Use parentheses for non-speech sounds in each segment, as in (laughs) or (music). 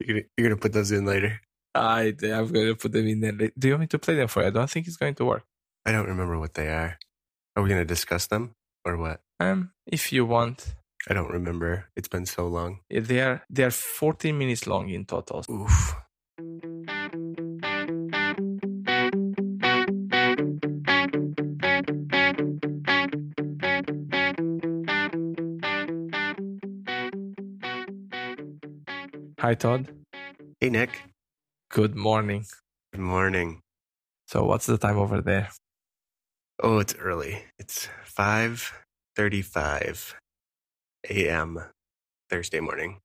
You're gonna, you're gonna put those in later. I I'm to put them in there. Do you want me to play them for you? I don't think it's going to work. I don't remember what they are. Are we gonna discuss them or what? Um, if you want, I don't remember. It's been so long. Yeah, they are they are 14 minutes long in total. Oof. Hi, Todd. Hey, Nick. Good morning. Good morning. So, what's the time over there? Oh, it's early. It's 5:35 a.m. Thursday morning.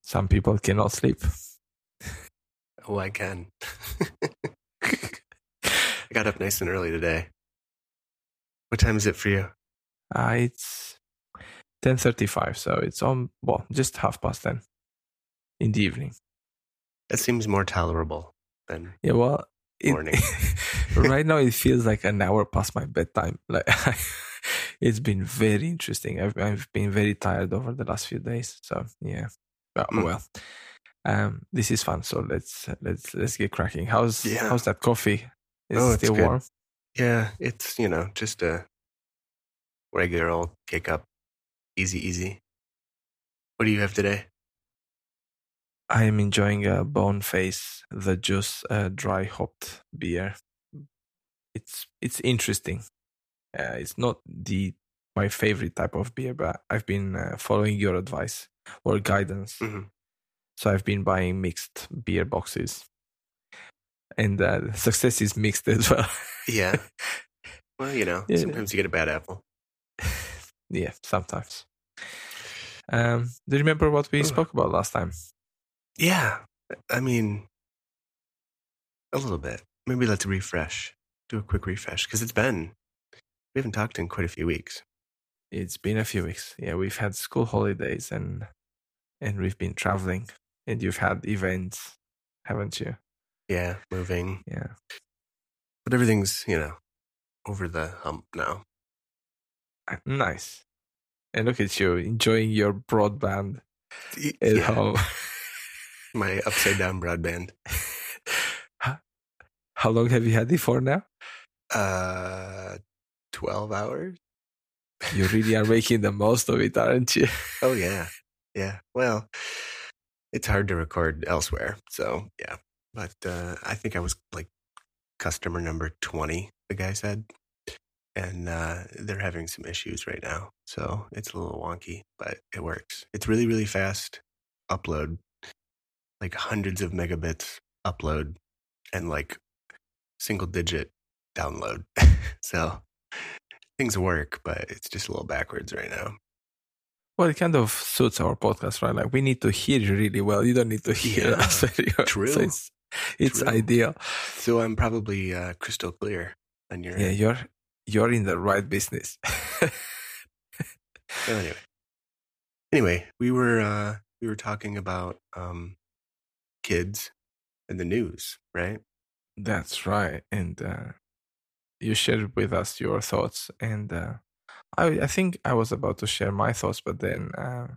Some people cannot sleep. Oh, I can. (laughs) I got up nice and early today. What time is it for you? Uh, it's 10:35, so it's on well, just half past 10 in the evening. That seems more tolerable than Yeah, well, it, Morning. (laughs) right now it feels like an hour past my bedtime. (laughs) Like it's been very interesting. I've I've been very tired over the last few days. So yeah, well, Mm. well um, this is fun. So let's let's let's get cracking. How's Yeah. how's that coffee? Is Oh, it still good. warm? Yeah, it's, you know, just a regular old kick up. Easy, easy. What do you have today? I am enjoying a Boneface the Juice uh, dry hopped beer. It's it's interesting. Uh, it's not the my favorite type of beer, but I've been uh, following your advice or guidance. Mhm. So I've been buying mixed beer boxes, and uh, success is mixed as well. Yeah. (laughs) Well, you know, Yeah. sometimes you get a bad apple. (laughs) yeah, sometimes. Um, do you remember what we spoke about last time? Yeah. I mean, a little bit. Maybe let's refresh. Do a quick refresh because it's been, we haven't talked in quite a few weeks. It's been a few weeks. Yeah, we've had school holidays and and we've been traveling, and you've had events, haven't you? Yeah, moving. Yeah. But everything's, you know, over the hump now. Uh, Nice. And look at you enjoying your broadband at Yeah, home. (laughs) my upside down broadband. (laughs) how, long have you had it for now? Uh, 12 hours? You really are (laughs) making the most of it, aren't you? Oh, yeah. Yeah. Well, it's hard to record elsewhere. So, yeah. But uh, I think I was like customer number 20, the guy said. And uh, they're having some issues right now. So it's a little wonky, but it works. It's really, really fast upload, like hundreds of megabits upload, and like single digit download. (laughs) so things work, but it's just a little backwards right now. Well, it kind of suits our podcast, right? Like we need to hear you really well. You don't need to (laughs) hear Yeah, us. (laughs) true. So it's it's True. ideal. So I'm probably uh, crystal clear on your Yeah, end. you're you're in the right business. So anyway, anyway, we were uh, we were talking about um, kids and the news, right? That's right. And uh, you shared with us your thoughts. And uh, I, I think I was about to share my thoughts, but then uh,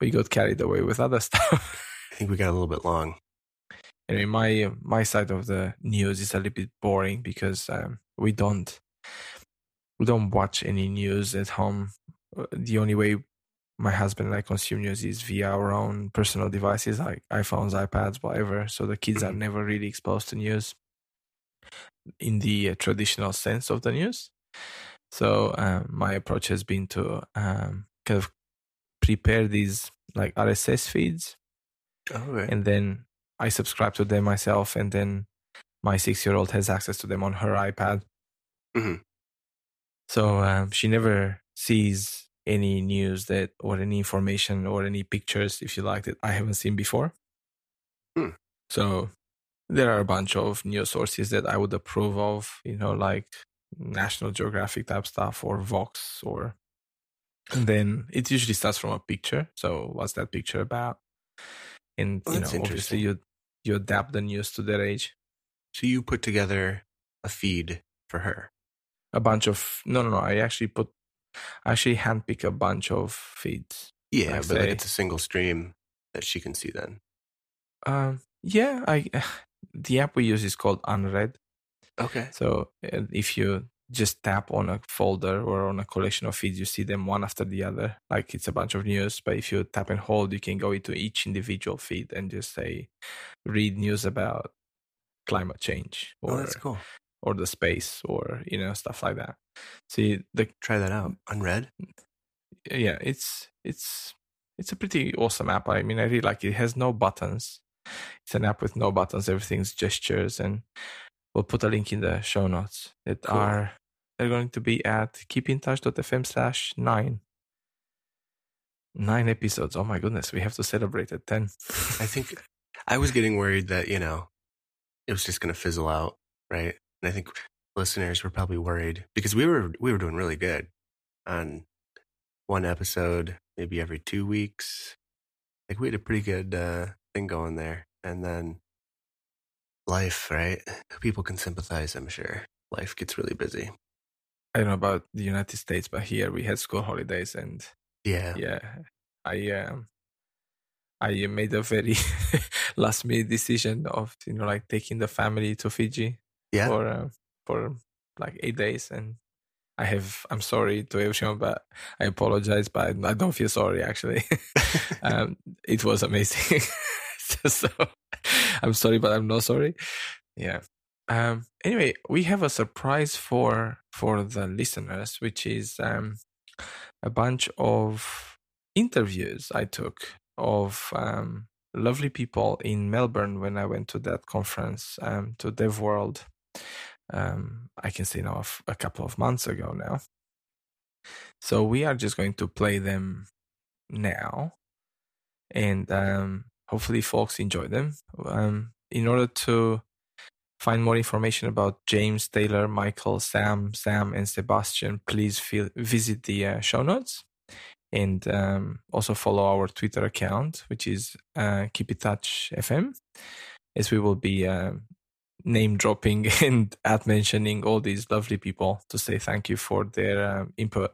we got carried away with other (laughs) stuff. I think we got a little bit long. anyway, my my side of the news is a little bit boring because um, we don't we don't watch any news at home. Uh, The only way my husband and I consume news is via our own personal devices like iPhones, iPads, whatever. So the kids are Mhm. never really exposed to news in the uh, traditional sense of the news. So um, my approach has been to um, kind of prepare these like RSS feeds right. and then I subscribe to them myself, and then my six-year-old has access to them on her iPad. Mhm. So um, she never sees any news that, or any information, or any pictures, if you like, that I haven't seen before. Hmm. So there are a bunch of news sources that I would approve of, you know, like National Geographic type stuff or Vox, or and then it usually starts from a picture. So what's that picture about? And Well, you know, obviously you you adapt the news to their age. So you put together a feed for her. A bunch of no, no, no. I actually put, actually handpick a bunch of feeds. Yeah, Like but like it's a single stream that she can see then? Um, yeah, I (sighs) the app we use is called Unread. Okay. So if you just tap on a folder or on a collection of feeds, you see them one after the other, like it's a bunch of news. But if you tap and hold, you can go into each individual feed and just say, read news about climate change or oh, that's cool. Or the space or you know stuff like that. See the Try that out. Unread. Mm, yeah, it's it's it's a pretty awesome app. I mean, I really like it. It has no buttons. It's an app with no buttons. Everything's gestures, and we'll put a link in the show notes. That Cool. are they're going to be at keepintouch.fm slash nine. Nine episodes. Oh my goodness, we have to celebrate at ten. I think I was getting worried that, you know, it was just going to fizzle out, right? And I think listeners were probably worried because we were we were doing really good on one episode maybe every 2 weeks. Like we had a pretty good uh thing going there. And then life, right? (sighs) People can sympathize, I'm sure. Life gets really busy. I don't know about the United States, but here we had school holidays and Yeah. yeah i um i made a very (laughs) last minute decision of you know like taking the family to fiji Yeah. for uh, for like eight days and i have i'm sorry to everyone but i apologize but i don't feel sorry actually (laughs) (laughs) um it was amazing (laughs) so i'm sorry but i'm not sorry yeah um anyway we have a surprise for for the listeners which is um a bunch of interviews I took of um, lovely people in Melbourne when I went to that conference um, to DevWorld. Um, I can say now a couple of months ago now. So we are just going to play them now, and um, hopefully, folks enjoy them. Um, in order to find more information about James, Taylor, Michael, Sam, Sam, and Sebastian, please feel, visit the uh, show notes and um, also follow our Twitter account, which is uh, Keep In Touch FM, as we will be uh, name dropping (laughs) and at mentioning all these lovely people to say thank you for their um, input.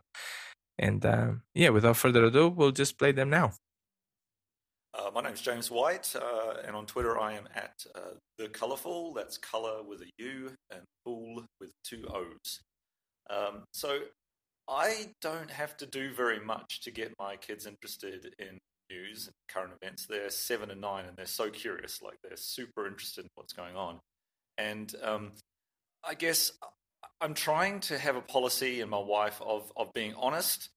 And um, yeah, without further ado, we'll just play them now. Uh, my name's James White, uh, and on Twitter I am at uh, the Colourfool. That's colour with a U and fool with two O's. Um, so I don't have to do very much to get my kids interested in news and current events. They're seven and nine, and they're so curious. Like they're super interested in what's going on. And um, I guess I'm trying to have a policy in my wife of of being honest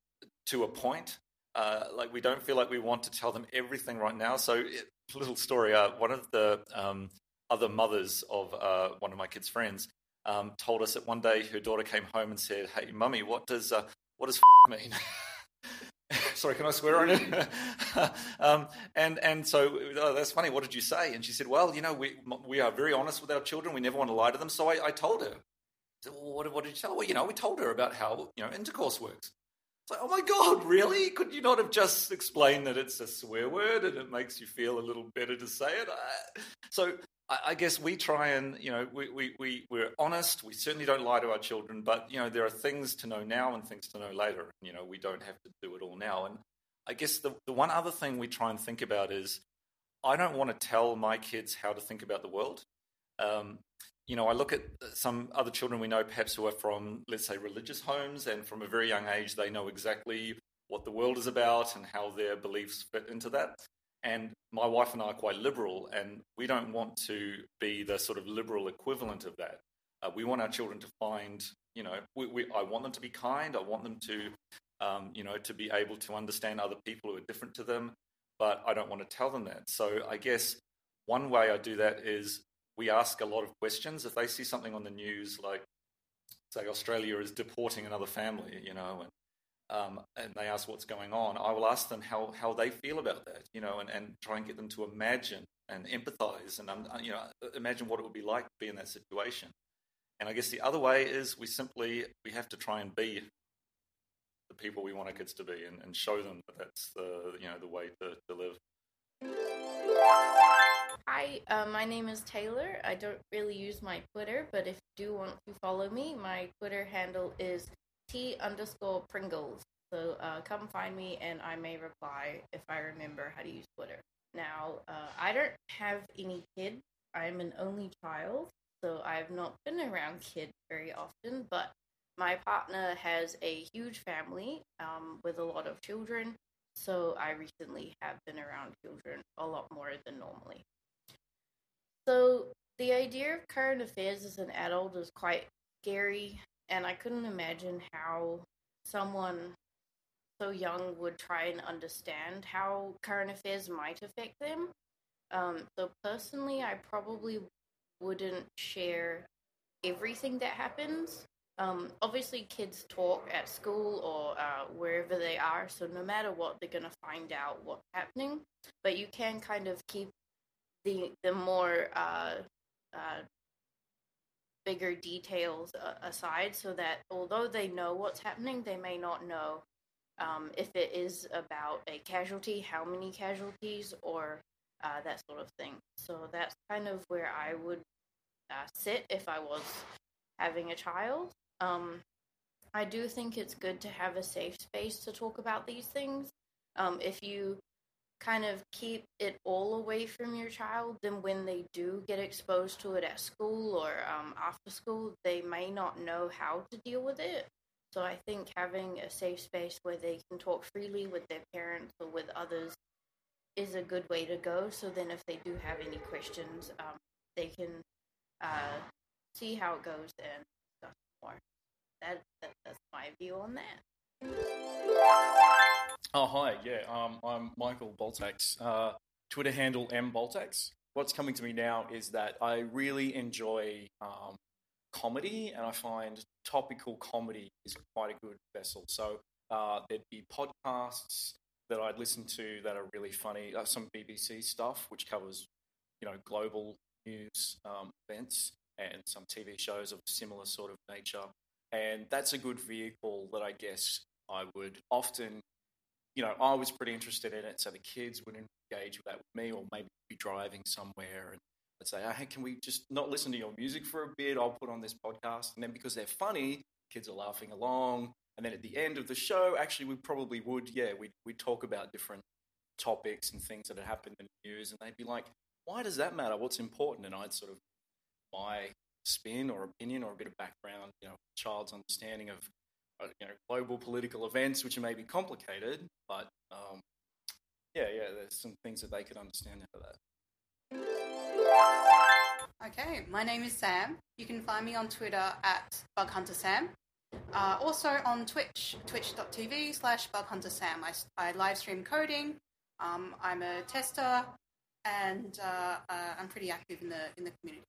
to a point. Uh, like we don't feel like we want to tell them everything right now. So, it, little story. Uh, one of the um, other mothers of uh, one of my kids' friends um, told us that one day her daughter came home and said, "Hey, mummy, what does uh, what does f- mean?" (laughs) Sorry, can I swear on it? (laughs) um, and and so oh, that's funny. What did you say? And she said, "Well, you know, we we are very honest with our children. We never want to lie to them." So I, I told her. I said, well, what, what did you tell? her? Well, you know, we told her about how you know intercourse works. Like, oh my God, really? Could you not have just explained that it's a swear word and it makes you feel a little better to say it? Uh, so I, I guess we try and, you know, we, we, we, we're honest. We certainly don't lie to our children, but, you know, there are things to know now and things to know later. You know, we don't have to do it all now. And I guess the, the one other thing we try and think about is I don't want to tell my kids how to think about the world. Um, you know, I look at some other children we know, perhaps who are from, let's say, religious homes, and from a very young age, they know exactly what the world is about and how their beliefs fit into that. And my wife and I are quite liberal, and we don't want to be the sort of liberal equivalent of that. Uh, we want our children to find, you know, we, we, I want them to be kind. I want them to, um, you know, to be able to understand other people who are different to them, but I don't want to tell them that. So I guess one way I do that is we ask a lot of questions. If they see something on the news, like say Australia is deporting another family, you know, and um, and they ask what's going on, I will ask them how, how they feel about that, you know, and, and try and get them to imagine and empathize and um, you know imagine what it would be like to be in that situation. And I guess the other way is we simply we have to try and be the people we want our kids to be and, and show them that that's the you know the way to, to live. Hi, uh, my name is Taylor. I don't really use my Twitter, but if you do want to follow me, my Twitter handle is T underscore Pringles. So uh, come find me and I may reply if I remember how to use Twitter. Now, uh, I don't have any kids. I'm an only child, so I've not been around kids very often, but my partner has a huge family um, with a lot of children, so I recently have been around children a lot more than normally. So, the idea of current affairs as an adult is quite scary, and I couldn't imagine how someone so young would try and understand how current affairs might affect them. Um, so personally, I probably wouldn't share everything that happens. Um, obviously, kids talk at school or uh, wherever they are, so no matter what, they're gonna find out what's happening. But you can kind of keep the the more uh, uh, bigger details uh, aside, so that although they know what's happening, they may not know um, if it is about a casualty, how many casualties, or uh, that sort of thing. So that's kind of where I would uh, sit if I was having a child. Um, I do think it's good to have a safe space to talk about these things. Um, if you kind of keep it all away from your child, then when they do get exposed to it at school or um, after school, they may not know how to deal with it. So I think having a safe space where they can talk freely with their parents or with others is a good way to go. So then, if they do have any questions, um, they can uh, see how it goes and discuss more. That, that that's my view on that. Oh hi, yeah, um, I'm Michael Boltax. Uh, Twitter handle M Boltax. What's coming to me now is that I really enjoy um, comedy, and I find topical comedy is quite a good vessel. So uh, there'd be podcasts that I'd listen to that are really funny. Uh, some BBC stuff which covers, you know, global news um, events, and some TV shows of similar sort of nature. And that's a good vehicle that I guess I would often, you know, I was pretty interested in it, so the kids would engage with that with me, or maybe be driving somewhere and let's say, hey, can we just not listen to your music for a bit? I'll put on this podcast. And then because they're funny, kids are laughing along. And then at the end of the show, actually, we probably would, yeah, we'd, we'd talk about different topics and things that had happened in the news. And they'd be like, why does that matter? What's important? And I'd sort of my spin or opinion or a bit of background, you know, child's understanding of you know global political events, which may be complicated, but um, yeah, yeah, there's some things that they could understand out of that. Okay, my name is Sam. You can find me on Twitter at BugHunterSam. Uh, also on Twitch, twitch.tv slash BugHunterSam. I, I live stream coding. Um, I'm a tester, and uh, uh, I'm pretty active in the in the community.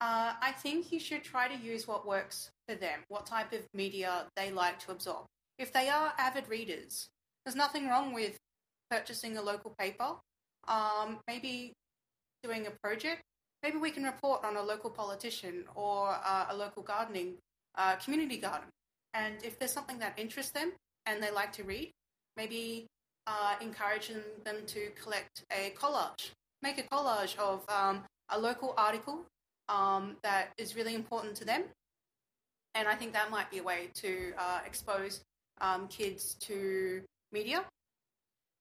Uh, I think you should try to use what works for them, what type of media they like to absorb. If they are avid readers, there's nothing wrong with purchasing a local paper, um, maybe doing a project. Maybe we can report on a local politician or uh, a local gardening uh, community garden. And if there's something that interests them and they like to read, maybe uh, encouraging them to collect a collage. Make a collage of um, a local article um, that is really important to them. And I think that might be a way to uh, expose um, kids to media.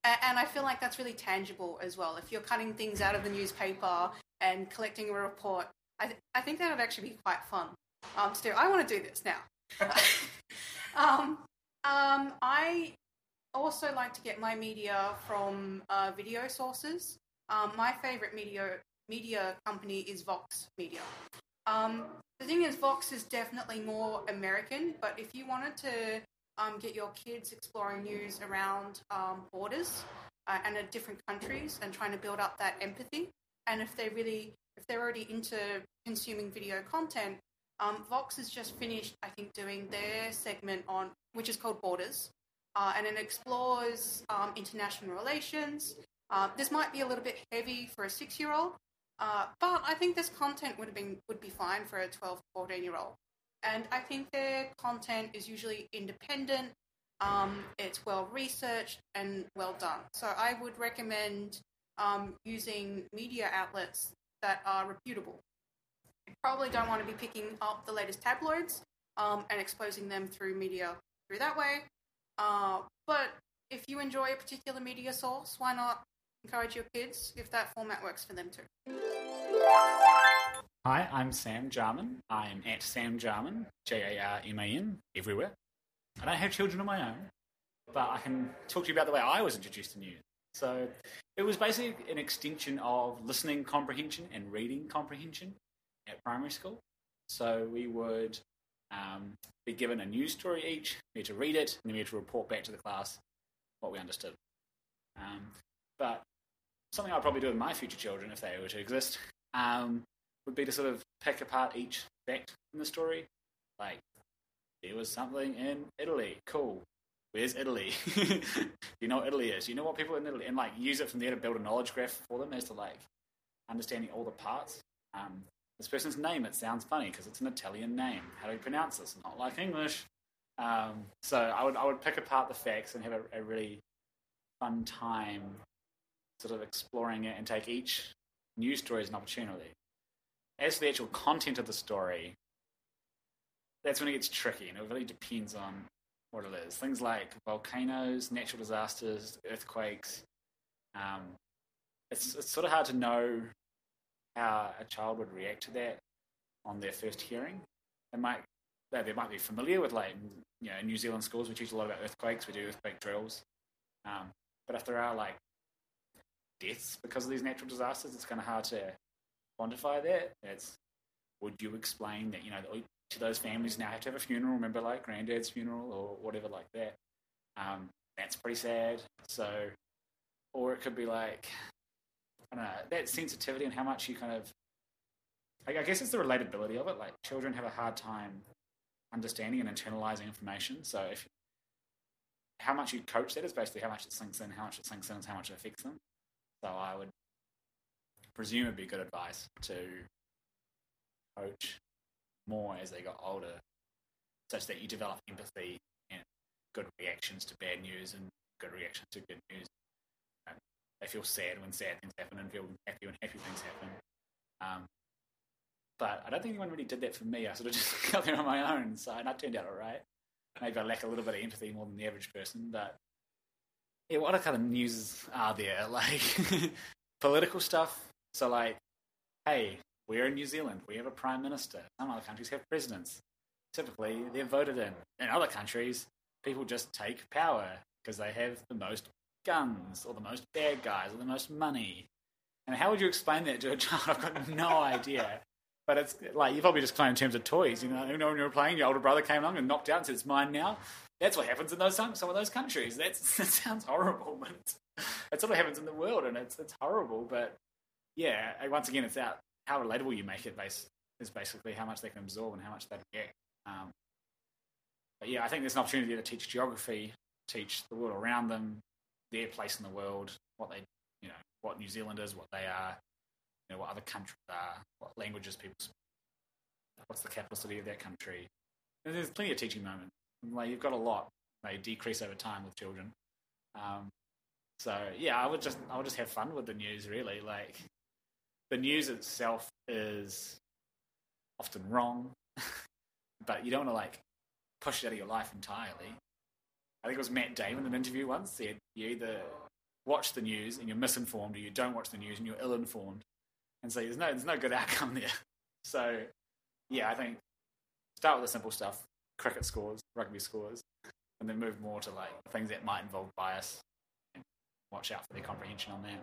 And, and I feel like that's really tangible as well. If you're cutting things out of the newspaper and collecting a report, I, th- I think that would actually be quite fun. Um, to do. I want to do this now. (laughs) um, um, I also like to get my media from uh, video sources. Um, my favorite media media company is Vox Media. Um, the thing is, Vox is definitely more American, but if you wanted to um, get your kids exploring news around um, borders uh, and different countries and trying to build up that empathy, and if they really, if they're already into consuming video content, um, Vox has just finished, I think, doing their segment on which is called Borders, uh, and it explores um, international relations. Uh, this might be a little bit heavy for a six-year-old, uh, but I think this content would have been would be fine for a 12, 14 year old. And I think their content is usually independent. Um, it's well researched and well done. So I would recommend um, using media outlets that are reputable. You probably don't want to be picking up the latest tabloids um, and exposing them through media through that way. Uh, but if you enjoy a particular media source, why not encourage your kids if that format works for them too. Hi, I'm Sam Jarman. I'm at Sam Jarman, J A R M A N, everywhere. I don't have children of my own, but I can talk to you about the way I was introduced to news. So it was basically an extension of listening comprehension and reading comprehension at primary school. So we would um, be given a news story each, we had to read it, and then we had to report back to the class what we understood. Um, but something I'd probably do with my future children, if they were to exist, um, would be to sort of pick apart each fact in the story. Like, there was something in Italy. Cool. Where's Italy? (laughs) you know what Italy is. You know what people in Italy, and like use it from there to build a knowledge graph for them as to like understanding all the parts. Um, this person's name, it sounds funny because it's an Italian name. How do you pronounce this? Not like English. Um, so I would I would pick apart the facts and have a, a really fun time sort of exploring it and take each news story as an opportunity. As for the actual content of the story, that's when it gets tricky, and it really depends on what it is. Things like volcanoes, natural disasters, earthquakes. Um, it's, it's sort of hard to know how a child would react to that on their first hearing. They might they, they might be familiar with like you know New Zealand schools we teach a lot about earthquakes. We do earthquake drills, um, but if there are like deaths because of these natural disasters, it's kind of hard to quantify that. It's would you explain that you know to those families now have to have a funeral? Remember like granddad's funeral or whatever like that. Um, that's pretty sad. So, or it could be like I don't know that sensitivity and how much you kind of. like. I guess it's the relatability of it. Like children have a hard time understanding and internalizing information. So if how much you coach that is basically how much it sinks in, how much it sinks in is how much it affects them. So I would presume it'd be good advice to coach more as they got older, such that you develop empathy and good reactions to bad news and good reactions to good news. Um, they feel sad when sad things happen and feel happy when happy things happen. Um, but I don't think anyone really did that for me. I sort of (laughs) just got there on my own, so and I turned out all right. Maybe I lack a little bit of empathy more than the average person, but yeah, what kind of news are there? (laughs) Like political stuff. So like, hey, we're in New Zealand. We have a prime minister. Some other countries have presidents. Typically, they're voted in. In other countries, people just take power because they have the most guns or the most bad guys or the most money. And how would you explain that to a (laughs) child? I've got no idea. But it's like you probably just explain in terms of toys. You know, you know when you were playing, your older brother came along and knocked out and said, "It's mine now." That's what happens in those some, of those countries. That's, (laughs) that sounds horrible, but it's, what happens in the world, and it's it's horrible. But yeah, once again, it's out how relatable you make it. Base is basically how much they can absorb and how much they get. Um, but yeah, I think there's an opportunity to teach geography, teach the world around them, their place in the world, what they, you know, what New Zealand is, what they are, know, what other countries are, what languages people speak, what's the capital city of that country. And there's plenty of teaching moments. Like you've got a lot. They decrease over time with children. Um, so yeah, I would just I would just have fun with the news. Really, like the news itself is often wrong, (laughs) but you don't want to like push it out of your life entirely. I think it was Matt Damon in an interview once said you either watch the news and you're misinformed, or you don't watch the news and you're ill-informed. And so there's no there's no good outcome there. So yeah, I think start with the simple stuff: cricket scores, rugby scores, and then move more to like things that might involve bias. And watch out for their comprehension on that.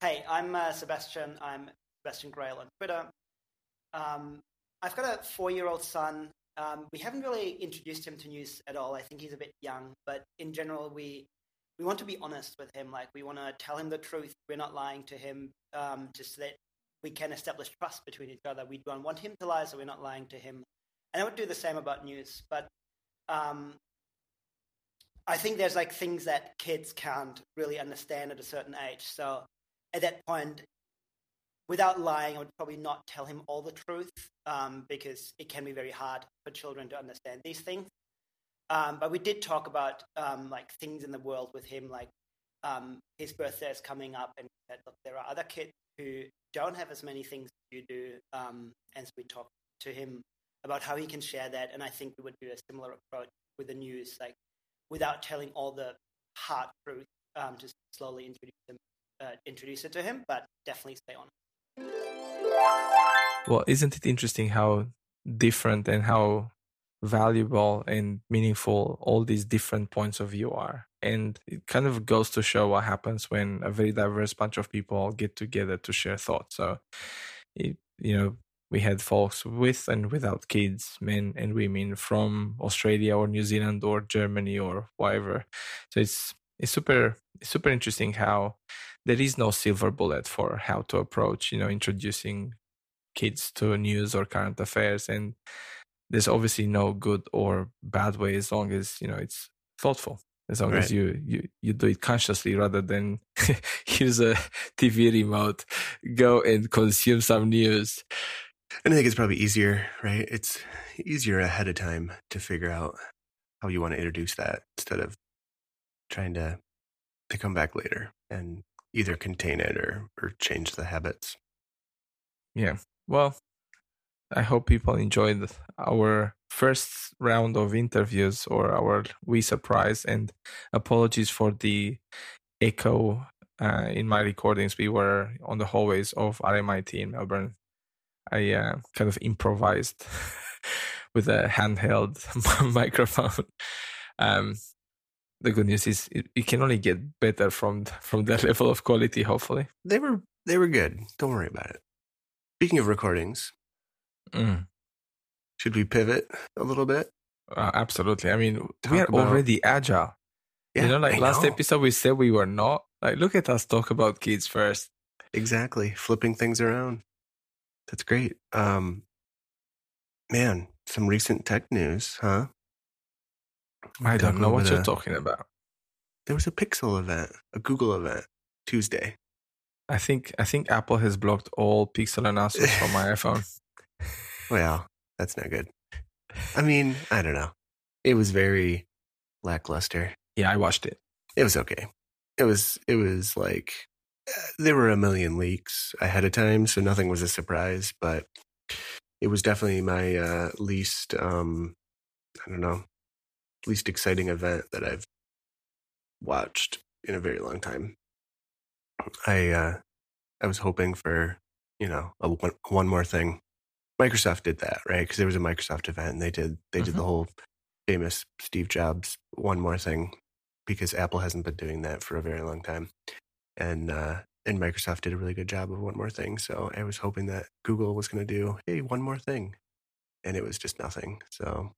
Hey, I'm uh, Sebastian. I'm Sebastian Grail on Twitter. Um, I've got a four-year-old son. Um, we haven't really introduced him to news at all. I think he's a bit young, but in general, we we want to be honest with him. Like we want to tell him the truth. We're not lying to him, um, just so that we can establish trust between each other. We don't want him to lie, so we're not lying to him. And I would do the same about news. But um, I think there's like things that kids can't really understand at a certain age. So at that point, without lying, I would probably not tell him all the truth um, because it can be very hard for children to understand these things. Um, but we did talk about um, like things in the world with him, like um, his birthday is coming up, and said, look, there are other kids who don't have as many things as you do. Um, and so we talked to him about how he can share that, and I think we would do a similar approach with the news, like without telling all the hard truth, um, to slowly introduce him, uh, introduce it to him, but definitely stay on. Well, isn't it interesting how different and how valuable and meaningful all these different points of view are? And it kind of goes to show what happens when a very diverse bunch of people get together to share thoughts. So, it, you know, we had folks with and without kids, men and women from Australia or New Zealand or Germany or whatever. So it's it's super it's super interesting how there is no silver bullet for how to approach you know introducing kids to news or current affairs and there's obviously no good or bad way as long as you know it's thoughtful. As long right. as you, you you do it consciously rather than (laughs) here's a tv remote go and consume some news. And i think it's probably easier right? It's easier ahead of time to figure out how you want to introduce that instead of trying to to come back later and either contain it or or change the habits. Yeah. Well, I hope people enjoyed our first round of interviews or our we surprise and apologies for the echo uh, in my recordings. We were on the hallways of RMIT in Melbourne. I uh, kind of improvised (laughs) with a handheld (laughs) microphone. Um, the good news is it, it, can only get better from from that (laughs) level of quality. Hopefully, they were they were good. Don't worry about it. Speaking of recordings, mm. should we pivot a little bit? Uh, absolutely. I mean, talk we are about... already agile. Yeah, you know, like I last know. episode, we said we were not. Like, look at us talk about kids first. Exactly, flipping things around. That's great. Um, man, some recent tech news, huh? I don't know what you're a, talking about. There was a Pixel event, a Google event, Tuesday. I think I think Apple has blocked all Pixel announcements from my (laughs) iPhone. Well, that's not good. I mean, I don't know. It was very lackluster. Yeah, I watched it. It was okay. It was it was like there were a million leaks ahead of time, so nothing was a surprise. But it was definitely my uh, least um, I don't know least exciting event that I've watched in a very long time. I uh, I was hoping for you know a one, one more thing. Microsoft did that right because there was a Microsoft event and they did they mm-hmm. did the mm-hmm. whole famous Steve Jobs one more thing because Apple hasn't been doing that for a very long time, and uh, and Microsoft did a really good job of one more thing. So I was hoping that Google was going to do hey one more thing, and it was just nothing. So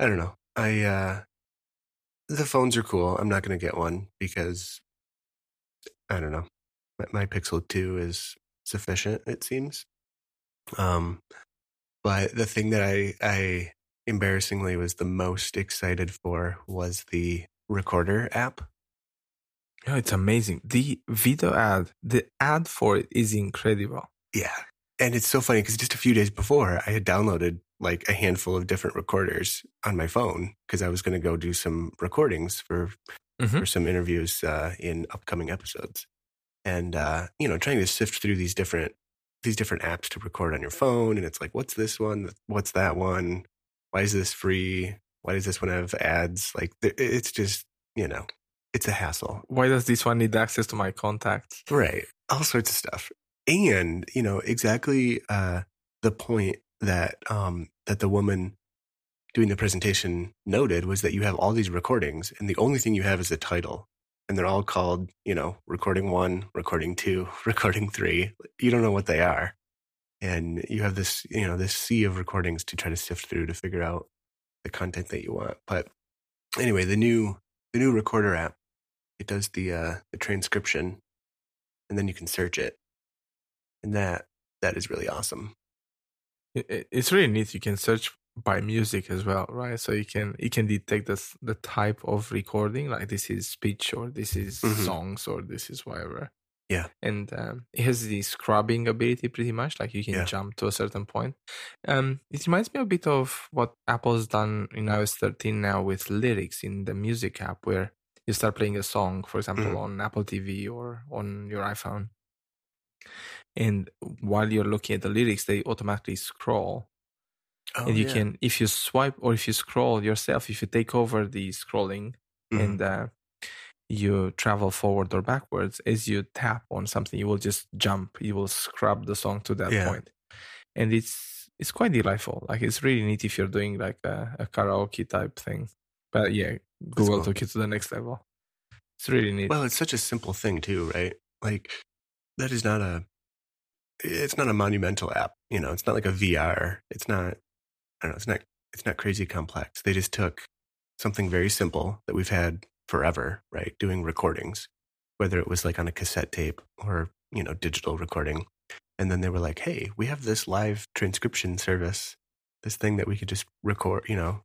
I don't know. I uh, the phones are cool. I'm not going to get one because I don't know. My, my Pixel 2 is sufficient, it seems. Um, but the thing that I, I embarrassingly was the most excited for was the recorder app. Oh, it's amazing. The video ad, the ad for it is incredible. Yeah. And it's so funny because just a few days before, I had downloaded like a handful of different recorders on my phone because I was going to go do some recordings for mm-hmm. for some interviews uh, in upcoming episodes, and uh, you know, trying to sift through these different these different apps to record on your phone, and it's like, what's this one? What's that one? Why is this free? Why does this one have ads? Like, it's just you know, it's a hassle. Why does this one need access to my contacts? Right, all sorts of stuff, and you know exactly uh, the point that um, that the woman doing the presentation noted was that you have all these recordings and the only thing you have is the title and they're all called you know recording one recording two (laughs) recording three. You don't know what they are. And you have this you know this sea of recordings to try to sift through to figure out the content that you want. But anyway the new the new recorder app it does the uh the transcription and then you can search it. And that that is really awesome. It's really neat. You can search by music as well, right? So you can you can detect the the type of recording, like this is speech or this is mm-hmm. songs or this is whatever. Yeah, and um, it has the scrubbing ability pretty much. Like you can yeah. jump to a certain point. Um, it reminds me a bit of what Apple's done in iOS 13 now with lyrics in the music app, where you start playing a song, for example, mm-hmm. on Apple TV or on your iPhone, and while you're looking at the lyrics, they automatically scroll Oh, and you yeah. can, if you swipe or if you scroll yourself, if you take over the scrolling mm-hmm. and uh, you travel forward or backwards, as you tap on something, you will just jump. You will scrub the song to that Yeah. point. and it's it's quite delightful. Like it's really neat if you're doing like a, a karaoke type thing. But yeah, Google cool. took it to the next level. It's really neat. Well, it's such a simple thing too, right? Like that is not a it's not a monumental app, you know, it's not like a VR. It's not I don't know, it's not it's not crazy complex. They just took something very simple that we've had forever, right? Doing recordings, whether it was like on a cassette tape or, you know, digital recording. And then they were like, "Hey, we have this live transcription service. This thing that we could just record, you know,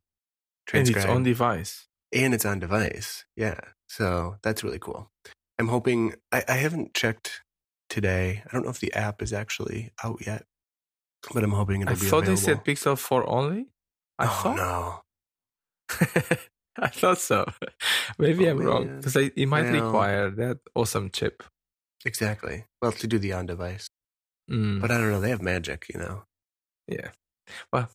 and it's on device. and it's on device. Yeah. So that's really cool. I'm hoping, I, I haven't checked today. I don't know if the app is actually out yet, but I'm hoping it'll I be thought available. they said Pixel 4 only. I oh, thought no. (laughs) I thought so. (laughs) Maybe Oh, I'm wrong because it might Well- require that awesome chip. Exactly. Well, to do the on device. Mm, But I don't know. They have magic, you know? yeah. Well,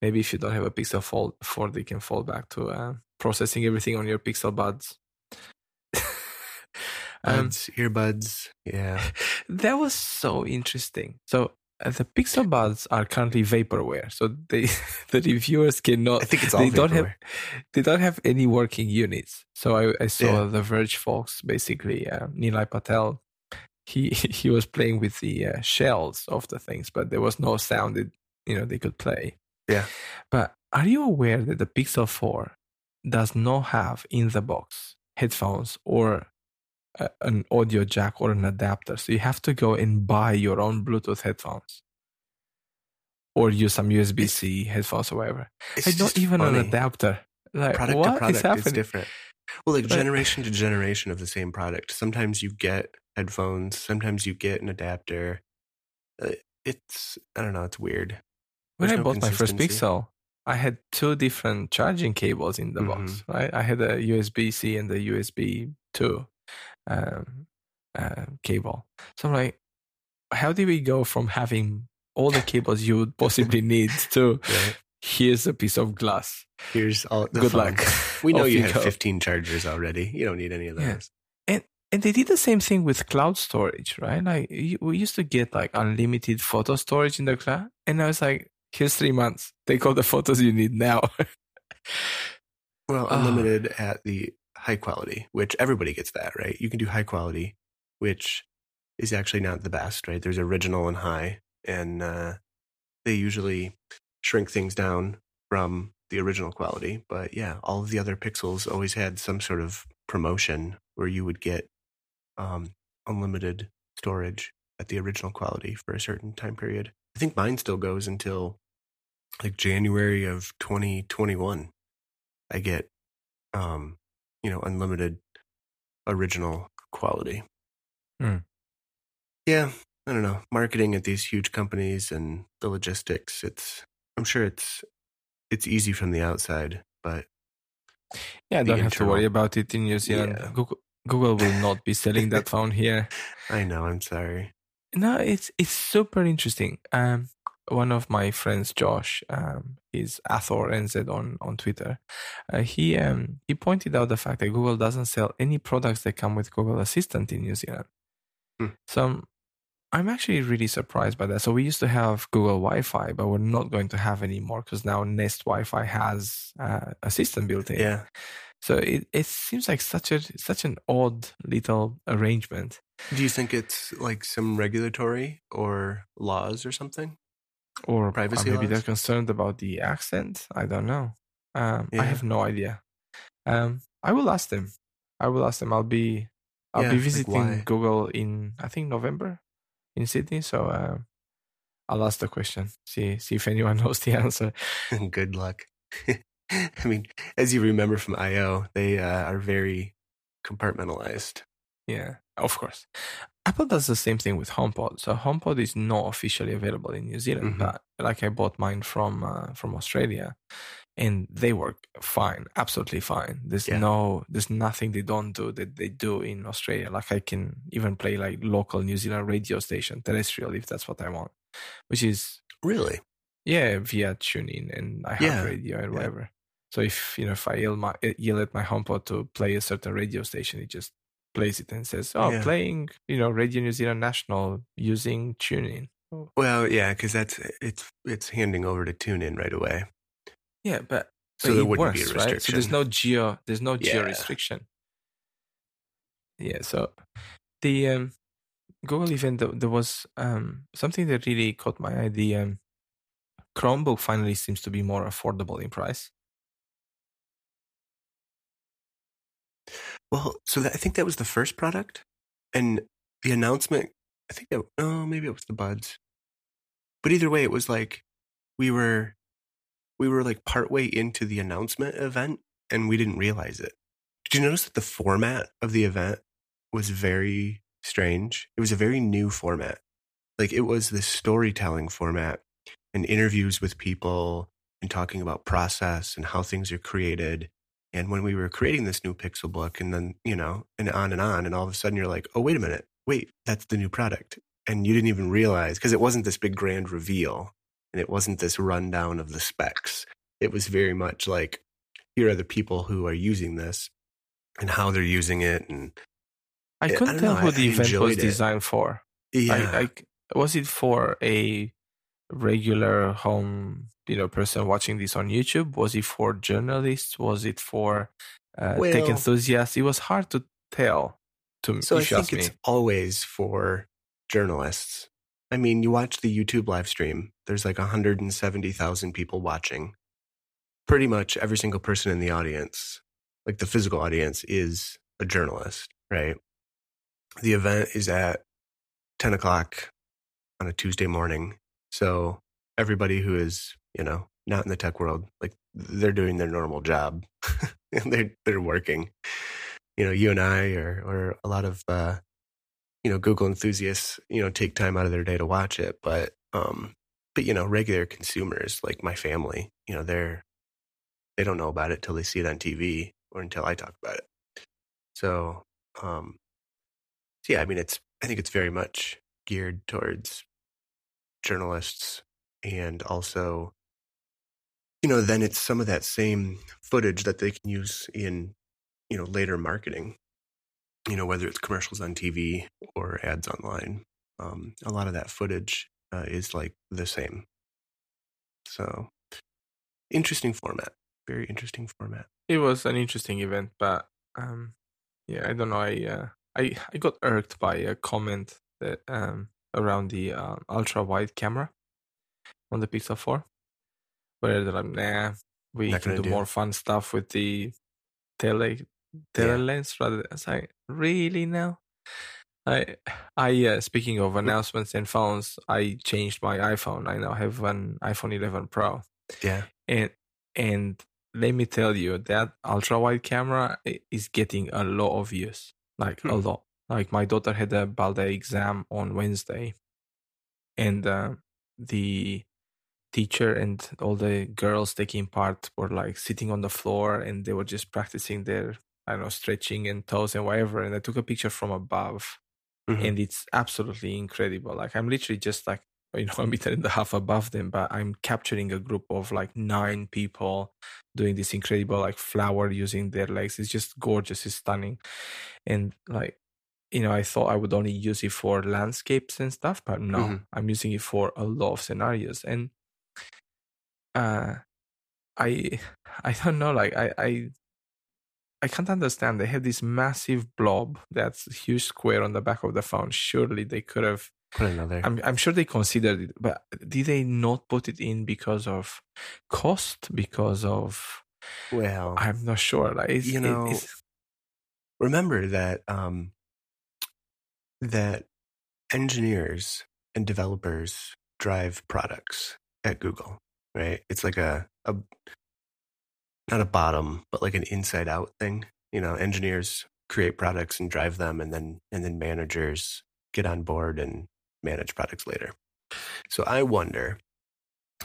maybe if you don't have a Pixel Fold 4, they can fall back to uh, processing everything on your Pixel buds. (laughs) um, Buds, earbuds. Yeah. that was so interesting. So the Pixel buds are currently vaporware, so they (laughs) the reviewers cannot. I think it's all they don't have vaporware. they don't have any working units. So I, I saw Yeah. the Verge folks, basically uh, Nilay Patel. He (laughs) he was playing with the uh, shells of the things, but there was no sound that you know they could play. Yeah. But are you aware that the Pixel Four does not have in the box headphones or a, an audio jack or an adapter? So you have to go and buy your own Bluetooth headphones. Or use some USB C headphones or whatever. It's not even an adapter. Like product what to product is happening? different. Well, like But- generation to generation of the same product. Sometimes you get headphones. Sometimes you get an adapter. Uh, It's I don't know. It's weird. When There's I no bought my first. Pixel, I had two different charging cables in the box. Mm-hmm. Right, I had a USB C and the USB two um, uh, cable. So I'm like, how did we go from having all the cables you would possibly (laughs) need to Right? here's a piece of glass? Here's all. The Good fun. luck. (laughs) We know you you have go. 15 chargers already. You don't need any of those. Yeah. And they did the same thing with cloud storage, right? Like we used to get like unlimited photo storage in the cloud, and I was like, "Here's three months. Take all the photos you need now." (laughs) Well, Ah. unlimited at the high quality, which everybody gets that, right? You can do high quality, which is actually not the best, right? There's original and high, and uh, they usually shrink things down from the original quality. But yeah, all of the other pixels always had some sort of promotion where you would get um, unlimited storage at the original quality for a certain time period. I think mine still goes until like January of 2021. I get, um, you know, unlimited original quality. Hmm. Yeah, I don't know. Marketing at these huge companies and the logistics, it's, I'm sure it's, it's easy from the outside, but Yeah, don't have to worry about it in New Zealand. Yeah. Google, Google will not be selling that (laughs) phone here. I know, I'm sorry. No, it's it's super interesting. Um, one of my friends, Josh, um, is Athor NZ on on Twitter. Uh, he um he pointed out the fact that Google doesn't sell any products that come with Google Assistant in New Zealand. Hmm. So um, I'm actually really surprised by that. So we used to have Google Wi-Fi, but we're not going to have anymore because now Nest Wi-Fi has uh, Assistant built in. Yeah. So it, it seems like such a such an odd little arrangement. Do you think it's like some regulatory or laws or something? Or Privacy or maybe they're concerned about the accent. I don't know. Um, I have no idea. Um, I will ask them. I will ask them. I'll be I'll Yeah, be visiting why? Google in I think November in Sydney. So uh, I'll ask the question. See see if anyone (laughs) knows the answer. (laughs) Good luck. (laughs) I mean, as you remember from IO, they uh, are very compartmentalized. Yeah, of course. Apple does the same thing with HomePod. So HomePod is not officially available in New Zealand, Mhm. but like I bought mine from uh, from Australia, and they work fine, absolutely fine. There's Yeah. no, there's nothing they don't do that they do in Australia. Like I can even play like local New Zealand radio station, terrestrial, if that's what I want, which is Really? yeah via tuning and I have Yeah, radio and yeah. whatever. So if you know if I yell my yell at my HomePod to play a certain radio station, it just plays it and says, "Oh, Yeah. playing you know Radio New Zealand National using TuneIn." Well, yeah, because that's it's it's handing over to TuneIn right away, Yeah, but so but there it wouldn't works, be a right? restriction. So there's no geo there's no geo Yeah. restriction. Yeah, so the um, Google event th- there was um, something that really caught my eye. The um, Chromebook finally seems to be more affordable in price. Well, so that, I think that was the first product, and the announcement. I think that oh maybe it was the buds, but either way, it was like we were we were like partway into the announcement event, and we didn't realize it. Did you notice that the format of the event was very strange? It was a very new format. Like it was this storytelling format and interviews with people and talking about process and how things are created. And when we were creating this new Pixelbook, and then, you know, and on and on, and all of a sudden you're like, oh, wait a minute, wait, that's the new product. And you didn't even realize because it wasn't this big grand reveal and it wasn't this rundown of the specs. It was very much like, here are the people who are using this and how they're using it. And I I couldn't don't tell know, who I- the I event was enjoyed it. designed for. yeah, I, I was it for a regular home you know person watching this on YouTube? Was it for journalists? Was it for uh, tech enthusiasts? It was hard to tell. To So I think me. it's always for journalists. I mean, you watch the YouTube live stream, there's like 170,000 people watching. Pretty much every single person in the audience, like the physical audience, is a journalist, right? The event is at 10 o'clock on a Tuesday morning. So everybody who is, you know, not in the tech world, like they're doing their normal job. (laughs) they're, they're working you know, you and I or or a lot of uh, you know Google enthusiasts, you know, take time out of their day to watch it. But um, but you know, regular consumers like my family, you know, they're they don't know about it till they see it on TV or until I talk about it. So um, so yeah, I mean, it's I think it's very much geared towards journalists and also you know then it's some of that same footage that they can use in you know later marketing you know whether it's commercials on tv or ads online um, a lot of that footage uh, is like the same so interesting format very interesting format It was an interesting event, but um, yeah, I don't know. I uh, I I got irked by a comment that um around the uh, ultra wide camera on the Pixel Four, where they're like, nah, we Not can do, do more fun stuff with the tele tele lens rather. Than, it's like really now. I I uh, speaking of announcements and phones, I changed my iPhone. I now have an iPhone 11 Pro yeah and and let me tell you that ultra wide camera is getting a lot of use like a Hmm. lot like my daughter had a balde exam on wednesday and uh, the teacher and all the girls taking part were like sitting on the floor and they were just practicing their i don't know stretching and toes and whatever and i took a picture from above Mhm. and it's absolutely incredible. Like I'm literally just like (laughs) you know a meter and a half above them, but I'm capturing a group of like nine people doing this incredible like flower using their legs. It's just gorgeous. It's stunning, and like you know, I thought I would only use it for landscapes and stuff, but no, Mhm. I'm using it for a lot of scenarios, and uh, I (laughs) I don't know, like I I. I can't understand. They have this massive blob that's a huge square on the back of the phone. Surely they could have put another I'm I'm sure they considered it, but did they not put it in because of cost? Because of well I'm not sure. Like You know, it's- remember that um, that engineers and developers drive products at Google, right? It's like a, a not a bottom, but like an inside out thing. You know, engineers create products and drive them, and then and then managers get on board and manage products later. So I wonder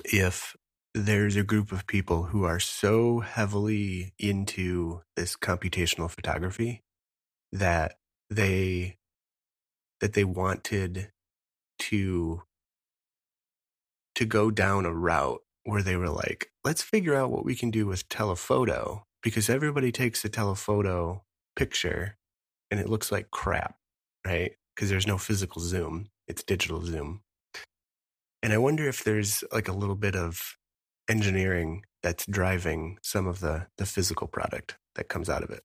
if there's a group of people who are so heavily into this computational photography that they that they wanted to to go down a route where they were like, let's figure out what we can do with telephoto because everybody takes a telephoto picture and it looks like crap, right? Because there's no physical zoom, it's digital zoom. And I wonder if there's like a little bit of engineering that's driving some of the the physical product that comes out of it.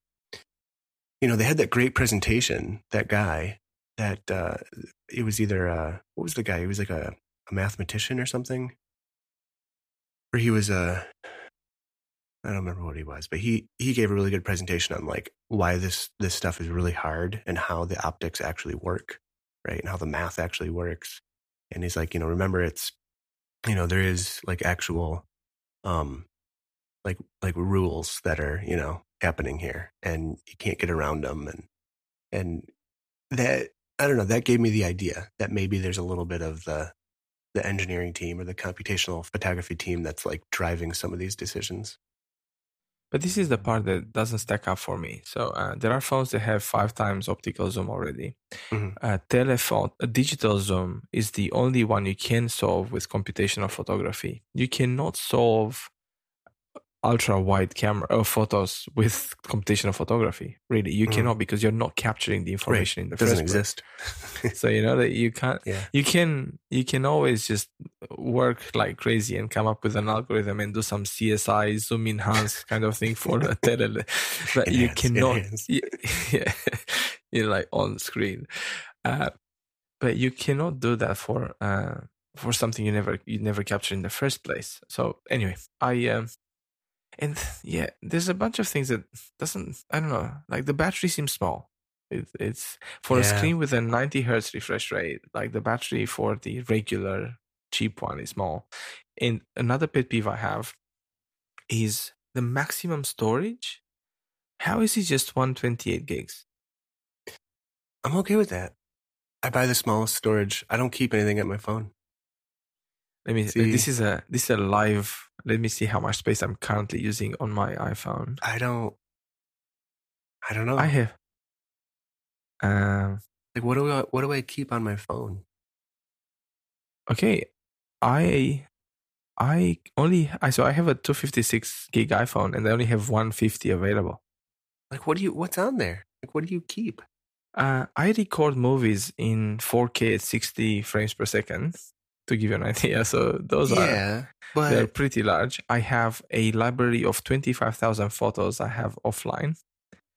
You know, they had that great presentation, that guy that uh it was either uh what was the guy? He was like a, a mathematician or something. Or he was a I don't remember what he was, but he he gave a really good presentation on like why this this stuff is really hard and how the optics actually work, right? And how the math actually works. And he's like, you know, remember it's you know, there is like actual um like like rules that are, you know, happening here and you can't get around them and and that I don't know, that gave me the idea that maybe there's a little bit of the the engineering team or the computational photography team that's like driving some of these decisions. But this is the part that doesn't stack up for me. So uh, there are phones that have five times optical zoom already. Mhm. Uh, telephone, a digital zoom is the only one you can solve with computational photography. You cannot solve ultra wide camera uh, photos with computational photography. Really, you Mhm. cannot because you're not capturing the information in the It doesn't exist. So you know that you can't yeah. you can you can always just work like crazy and come up with an algorithm and do some CSI zoom enhance kind of thing for a (laughs) tele, but you cannot enhance. (laughs) yeah, you know, like on screen, uh, but you cannot do that for uh, for something you never you never captured in the first place. So anyway, I um and yeah, there's a bunch of things that doesn't I don't know like the battery seems small. It, it's for a screen with a 90 hertz refresh rate. Like the battery for the regular cheap one is small. And another pet peeve I have is the maximum storage. How is it just 128 gigs? I'm okay with that. I buy the smallest storage. I don't keep anything at my phone. Let me. See- This is a this is a live. Let me see how much space I'm currently using on my iPhone. I don't. I don't know. I have. Um. like what do I what do I keep on my phone? Okay. I. I only. I so I have a 256 gig iPhone and I only have 150 available. Like what do you what's on there? Like what do you keep? Uh, I record movies in 4K at 60 frames per second to give you an (laughs) idea. So those are yeah, they're pretty large. I have a library of 25,000 photos I have offline.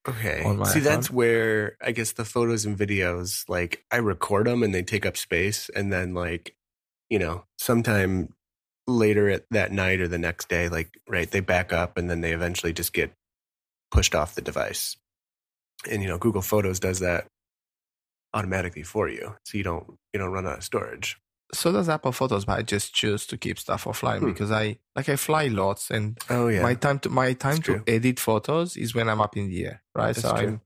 okay. See, that's where I guess the photos and videos, like I record them and they take up space, and then like, you know, sometime later at that night or the next day, like right, they back up and then they eventually just get pushed off the device. And you know, Google Photos does that automatically for you, so you don't you don't run out of storage. So does Apple Photos, but I just choose to keep stuff offline Hmm. because I like I fly lots and Oh yeah, my time to my time That's to true. edit photos is when I'm up in the air, right? That's so true.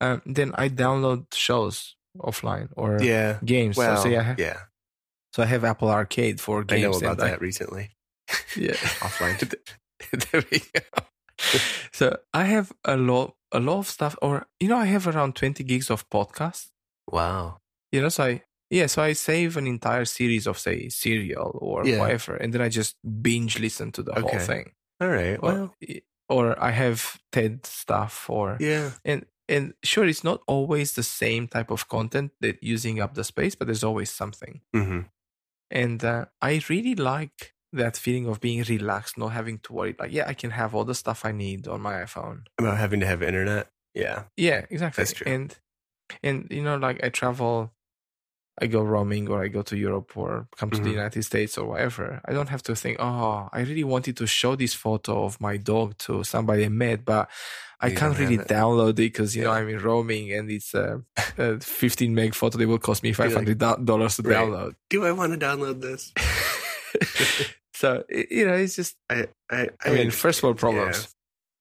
Um, then I download shows offline or yeah. games. Well, so, so yeah, I have, yeah, so I have Apple Arcade for I games. know about and I- that recently. yeah, (laughs) Offline. (laughs) (laughs) there we go. so I have a lot, a lot of stuff, or you know, I have around twenty gigs of podcasts. Wow. You know, so I yeah, so I save an entire series of say serial or Yeah. whatever, and then I just binge listen to the whole Okay. thing. All right. Or, Well, or I have TED stuff, or yeah. and and sure, it's not always the same type of content that using up the space, but there's always something. hmm And uh, I really like that feeling of being relaxed, not having to worry. Like, yeah, I can have all the stuff I need on my iPhone. About having to have internet. Yeah. Yeah, exactly. That's true. And and you know, like I travel, I go roaming or I go to Europe or come to the Mhm. United States or whatever. I don't have to think, oh, I really wanted to show this photo of my dog to somebody I met, but I can't really download it because you know I'm in roaming and it's a, a 15 meg photo that will cost me 500 dollars to right. download. Do I want to download this? (laughs) (laughs) so you know, it's just I. I. I mean, first world problems.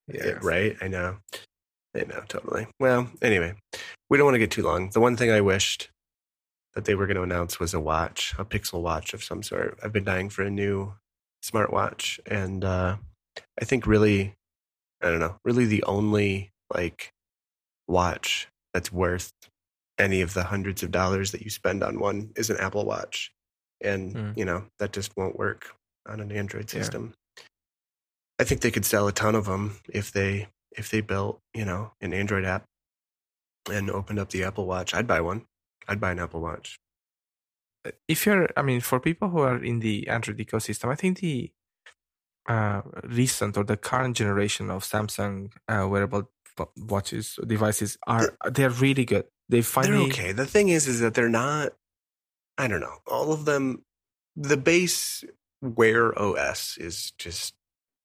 Yeah. Right. I know. I know. Totally. Well. Anyway, we don't want to get too long. The one thing I wished that they were going to announce was a watch, a Pixel watch of some sort. I've been dying for a new smartwatch, and uh, I think really, I don't know, really the only like watch that's worth any of the hundreds of dollars that you spend on one is an Apple Watch, and Hmm. you know that just won't work. on an Android Yeah. system. I think they could sell a ton of them if they if they built you know an Android app and opened up the Apple Watch. I'd buy one. I'd buy an Apple Watch. if you're i mean for people who are in the android ecosystem i think the uh, recent or the current generation of samsung uh, wearable watches devices are they're really good they They're finally okay. The thing is, is that they're not. I don't know. All of them. The base Wear OS is just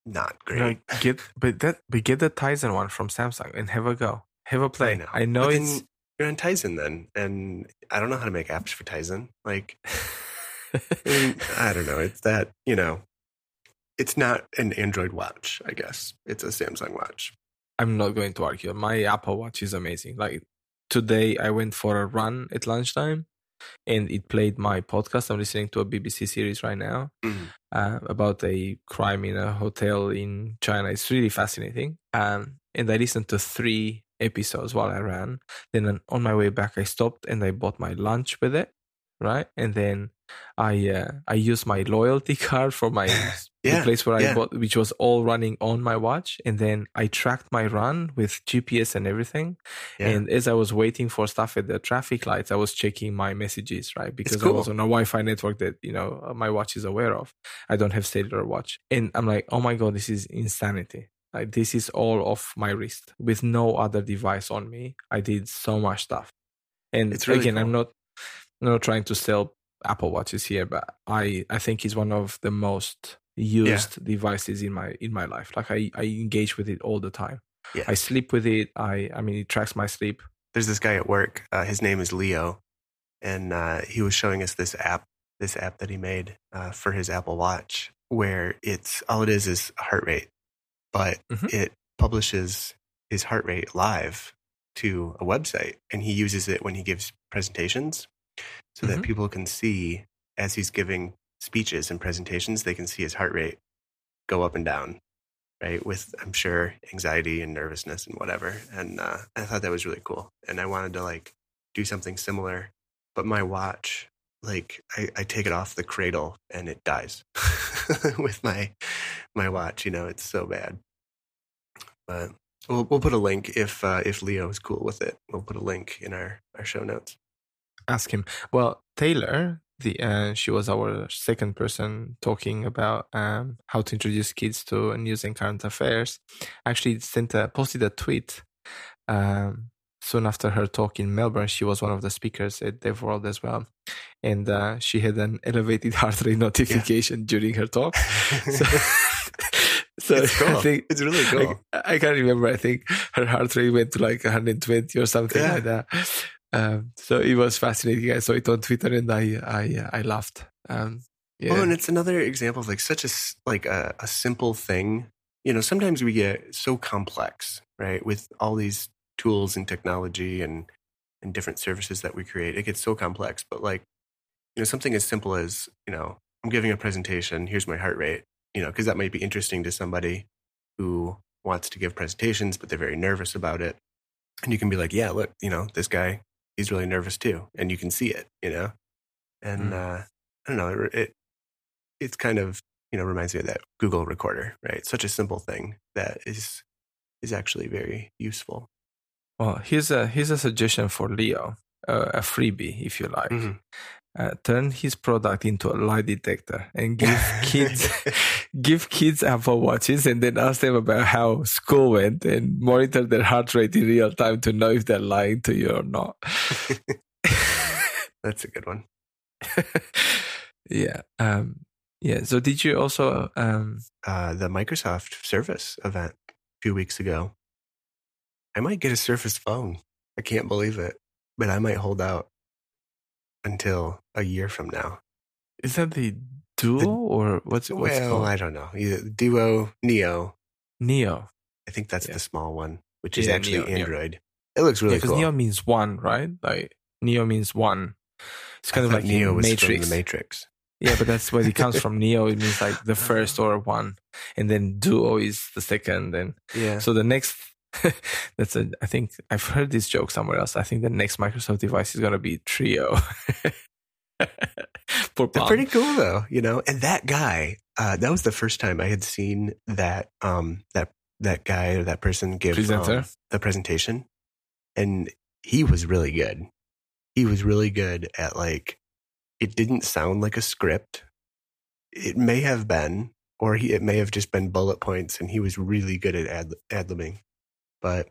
not great. know, get but that but get the tizen one from samsung and have a go have a play i know, But it's then you're on Tizen then, and I don't know how to make apps for Tizen. Like, (laughs) I, don't know. It's that you know, it's not an Android watch. I guess it's a Samsung watch. I'm not going to argue. My Apple Watch is amazing. Like today, I went for a run at lunchtime, and it played my podcast. I'm listening to a BBC series right now Mhm. uh, about a crime in a hotel in China. It's really fascinating. Um, and I listened to three episodes while I ran. Then on- my way back, I stopped and I bought my lunch with it. Right, and then I uh, I used my loyalty (laughs) card for my (laughs) Yeah, the place where I bought, which was all running on my watch, and then I tracked my run with GPS and everything. Yeah. And as I was waiting for stuff at the traffic lights, I was checking my messages, right? Because I was on a Wi-Fi network that you know my watch is aware of. I don't have cellular watch, and I'm like, oh my god, this is insanity. Like this is all off my wrist with no other device on me. I did so much stuff, and It's really again, I'm not I'm not trying to sell Apple watches here, but I I think it's one of the most used devices in my in my life. Like I I engage with it all the time. Yeah. I sleep with it. I I mean it tracks my sleep. There's this guy at work. Uh, his name is Leo, and uh, he was showing us this app, this app that he made uh, for his Apple Watch, where it's all it is is heart rate, but Mhm. it publishes his heart rate live to a website, and he uses it when he gives presentations, so that Mhm. people can see as he's giving speeches and presentations, they can see his heart rate go up and down right? With I'm sure anxiety and nervousness and whatever. And uh, I thought that was really cool. And I wanted to like do something similar, but my watch, like I, I take it off the cradle and it dies (laughs) with my my watch. You know, it's so bad. But we'll we'll put a link if uh, if Leo is cool with it. We'll put a link in our our show notes. Ask him. Well, Taylor, the uh, she was our second person talking about um, how to introduce kids to news and current affairs. Actually, sent a posted a tweet um, soon after her talk in Melbourne. She was one of the speakers at DevWorld as well, and uh, she had an (laughs) elevated heart rate notification during her talk. (laughs) So, (laughs) so It's cool. I think It's really I, cool. I can't remember. I think her heart rate went to like 120 or something Yeah. like that. Um, so it was fascinating. I saw it on Twitter and I I I laughed. Um, yeah, Well, and it's another example of like such a like a, a simple thing. You know, sometimes we get so complex, right? With all these tools and technology and and different services that we create, it gets so complex. But like, you know, something as simple as you know, I'm giving a presentation. Here's my heart rate. You know, because that might be interesting to somebody who wants to give presentations, but they're very nervous about it. And you can be like, yeah, look, you know, this guy, he's really nervous too, and you can see it. You know, and Mm. uh, I don't know, it, it it's kind of you know reminds me of that Google recorder, right? Such a simple thing that is is actually very useful. Well, here's a here's a suggestion for Leo, uh, a freebie if you like. Mhm. Uh, turn his product into a lie detector and give (laughs) kids (laughs) give kids Apple watches and then ask them about how school went and monitor their heart rate in real time to know if they're lying to you or not. (laughs) That's a good one. yeah. Um, yeah. So did you also um, Uh, the Microsoft Surface event a few weeks ago. I might get a Surface phone. I can't believe it, but I might hold out until a year from now. is that the Duo or what's it what's well, called? I don't know. Either Duo, Neo. Neo. I think that's Yeah. the small one, which is Yeah, actually Neo, Neo. Android. It looks really cool. because cool. Neo means one, right? Like Neo means one. It's kind I of like Neo was Matrix. from the Matrix. Yeah, but that's where it comes (laughs) from. Neo it means like the uh-huh. first or one, and then Duo is the second. And Yeah. so the next, (laughs) that's a. I think I've heard this joke somewhere else. I think the next Microsoft device is gonna be Trio. (laughs) They're pretty cool though, you know. And that guy, uh, that was the first time I had seen that um that that guy or that person give um, the presentation, and he was really good. He was really good at like. It didn't sound like a script. It may have been, or he it may have just been bullet points, and he was really good at ad ad libbing. But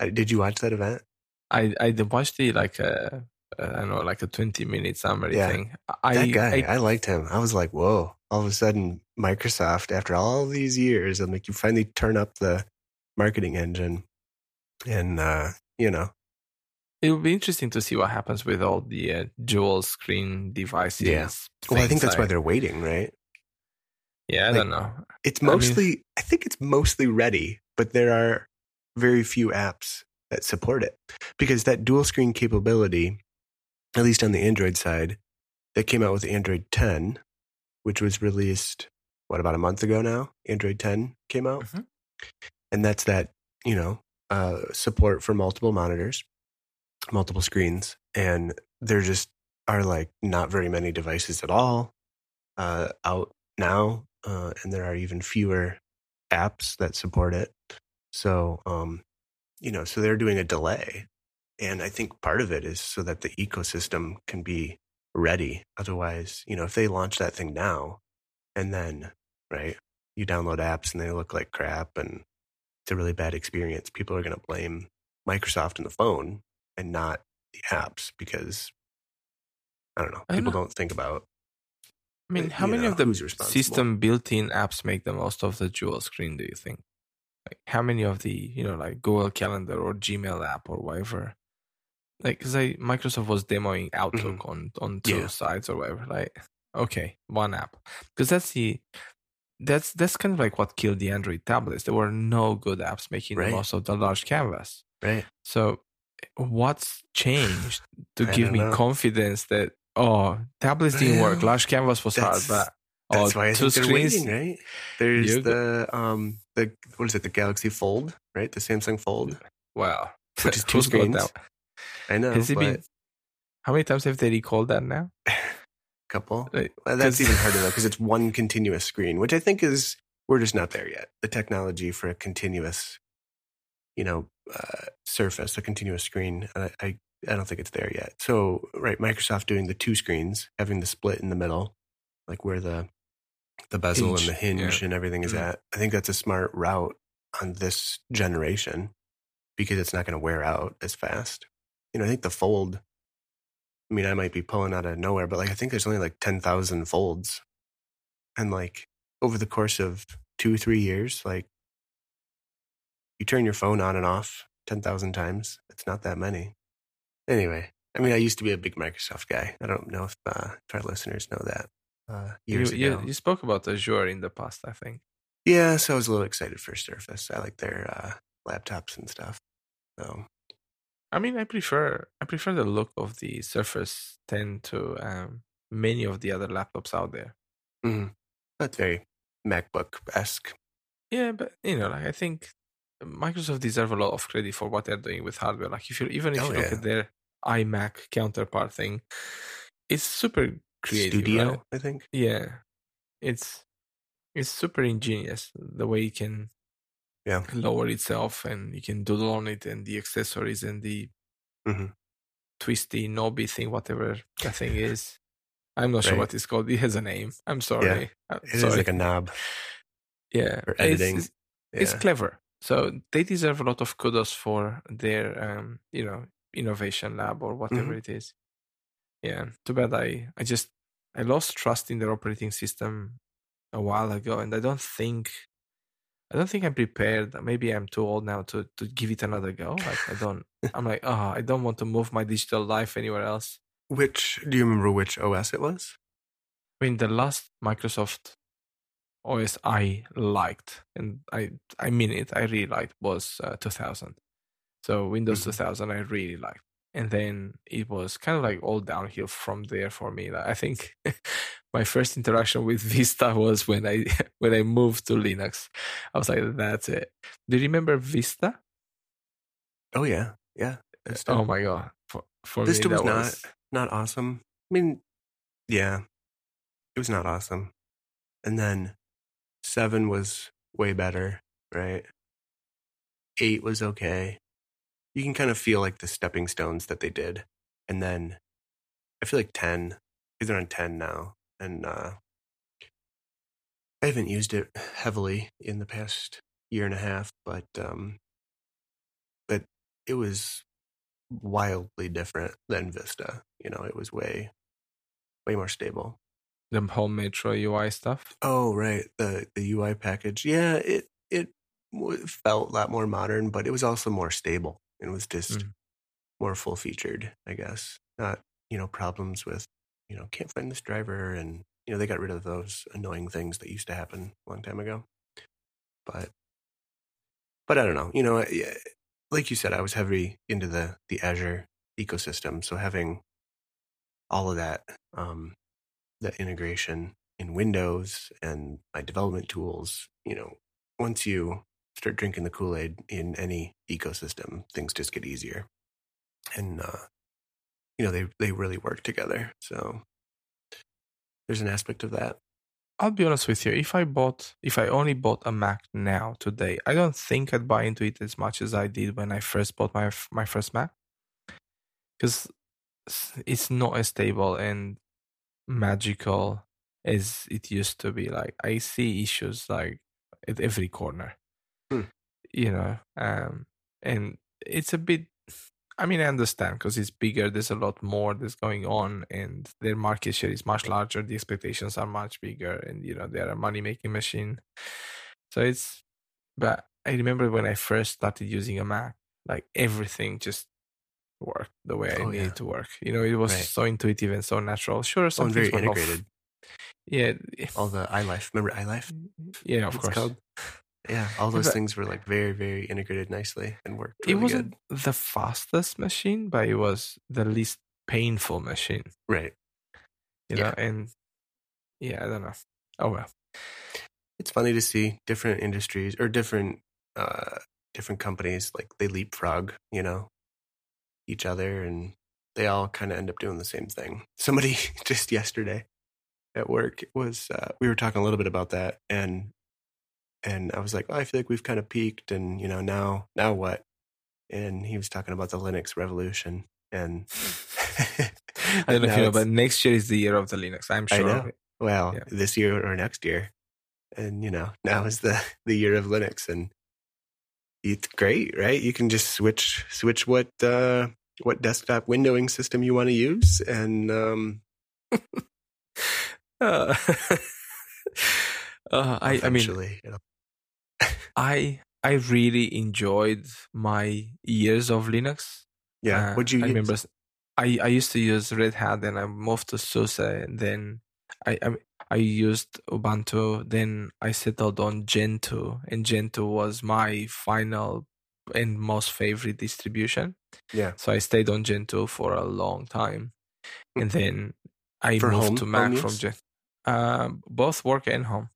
uh, did you watch that event? I I did watch the like a I don't know like a twenty minute summary Yeah. thing. I that guy, I, I, liked him. I was like, whoa! All of a sudden, Microsoft, after all these years, I'm like, you finally turn up the marketing engine, and uh, you know, it would be interesting to see what happens with all the uh, dual screen devices. Yeah. well, I think that's why they're waiting, right? Yeah, I like- don't know. It's I mean- mostly, I think it's mostly ready, but there are very few apps that support it because that dual screen capability, at least on the Android side, that came out with Android 10, which was released what about a month ago now? Android 10 came out, Mhm. and that's that you know uh, support for multiple monitors, multiple screens, and there just are like not very many devices at all uh, out now, uh, and there are even fewer apps that support it. So, um, you know, so they're doing a delay, and I think part of it is so that the ecosystem can be ready. Otherwise, you know, if they launch that thing now, and then right, you download apps and they look like crap, and it's a really bad experience. People are going to blame Microsoft and the phone and not the apps because I don't know. I People know. don't think about I mean, how many know, of the system built-in apps make the most of the dual screen? Do you think? Like, how many of the you know like Google Calendar or Gmail app or whatever? Like, because I Microsoft was demoing Outlook on on two Mm-hmm. Yeah. sites or whatever. Like, okay, one app, because that's the that's that's kind of like what killed the Android tablets. There were no good apps making Right. the most of the large canvas. right. So, what's changed to give me know. confidence that oh, tablets didn't work, large canvas was hard, that's- but That's oh, why I two think they're screens. waiting, right? There's You go- the um the what is it? The Galaxy Fold, right? The Samsung Fold, Wow, (laughs) which is two screens. I know, Has it been? How many times have they recalled that now? (laughs) couple. Like, that's even harder though (laughs) because it's one continuous screen, which I think is we're just not there yet. The technology for a continuous, you know, uh, surface, a continuous screen, I, I I don't think it's there yet. So right, Microsoft doing the two screens, having the split in the middle, like where the the bezel Hinge, and the hinge yeah. and everything is Mhm. at. I think that's a smart route on this generation because it's not going to wear out as fast. You know, I think the fold. I mean, I might be pulling out of nowhere, but like I think there's only like ten thousand folds, and like over the course of two three years, like you turn your phone on and off ten thousand times. It's not that many. Anyway, I mean, I used to be a big Microsoft guy. I don't know if, uh, if our listeners know that. Uh, You, years you, ago, you spoke about Azure in the past, I think. yeah. So I was a little excited for Surface. I like their uh, laptops and stuff. So I mean, I prefer I prefer the look of the Surface 10 to um, many of the other laptops out there. mhm. that's very MacBook esque. Yeah, but you know, like I think Microsoft deserve a lot of credit for what they're doing with hardware. Like if you even if Oh, you look yeah. at their iMac counterpart thing, it's super creative. Studio, right? I think. Yeah, it's it's super ingenious the way it can Yeah. lower itself and you can doodle on it and the accessories and the Mhm. twisty knobby thing, whatever that thing is. I'm not sure what it's called. It has a name. I'm sorry. I'm It is sorry. like a knob yeah, It's- editing. It's, it's Yeah. clever. So they deserve a lot of kudos for their, um, you know, innovation lab or whatever Mm-hmm. it is. Yeah. Too bad I, I just, I lost trust in their operating system a while ago, and I don't think, I don't think I'm prepared. Maybe I'm too old now to to give it another go. Like I don't, I'm like, oh, I don't want to move my digital life anywhere else. Which do you remember which OS it was? I mean, the last Microsoft OS I liked, and I I mean it, I really liked was uh, 2000. So Windows Mhm. 2000, I really liked, and then it was kind of like all downhill from there for me. Like, I think (laughs) my first interaction with Vista was when I (laughs) when I moved to Linux. I was like, that's it. Do you remember Vista? Oh yeah, yeah. Vista. Eh, oh my god! For, for Vista me, was that not was not awesome. I mean, yeah, it was not awesome. And then seven was way better, right? Eight was okay. You can kind of feel like the stepping stones that they did. And then I feel like 10, because they're on 10 now. And uh, I haven't used it heavily in the past year and a half, but um, but it was wildly different than Vista. You know, it was way way more stable. The whole Metro UI stuff. Oh, right. The the UI package. Yeah, it it felt a lot more modern, but it was also more stable. It was just Mm. more full featured, I guess. Not, you know, problems with, you know, can't find this driver and you know, they got rid of those annoying things that used to happen a long time ago. But but I don't know. You know, like you said, I was heavy into the the Azure ecosystem, so having all of that um that integration in Windows and my development tools, you know, once you start drinking the Kool-Aid in any ecosystem, things just get easier. And uh you know, they they really work together. So there's an aspect of that. I'll be honest with you. If I bought, if I only bought a Mac now today, I don't think I'd buy into it as much as I did when I first bought my my first Mac, because it's not as stable and magical as it used to be. Like I see issues like at every corner. You know, um, and it's a bit. I mean, I understand because it's bigger. There's a lot more that's going on, and their market share is much larger. The expectations are much bigger, and you know they're a money making machine. So it's. But I remember when I first started using a Mac, like everything just worked the way I Oh, needed yeah. to work. You know, it was Right. so intuitive and so natural. Sure, Oh, some and very were off. integrated. Yeah, All the (sighs) iLife. Remember iLife? yeah, of It's course. called? (laughs) Yeah, all those But- things were like very, very integrated nicely and worked it wasn't good. the fastest machine, but it was the least painful machine. Right. You Yeah. know, and yeah, I don't know. Oh well. It's funny to see different industries or different uh different companies like they leapfrog, you know, each other and they all kind of end up doing the same thing. (laughs) Somebody just yesterday at work was uh, we were talking a little bit about that and and I was like, oh, I feel like we've kind of peaked and you know, now now what? And he was talking about the Linux revolution and (laughs) I don't know if you know, but next year is the year of the Linux. I'm sure. well, Yeah. this year or next year. And you know, now is the (laughs) the year of Linux and it's great, right? You can just switch switch what uh what desktop windowing system you want to use and um (laughs) Uh, uh, I, I mean, I I really enjoyed my years of Linux. yeah, Uh, would you I use? remember I used to use Red Hat, then I moved to SUSE, and then I, I I used Ubuntu. Then I settled on Gentoo, and Gentoo was my final and most favorite distribution. Yeah. So I stayed on Gentoo for a long time, and then I For moved home- to Mac from Gentoo. Gent. Um, both work and home.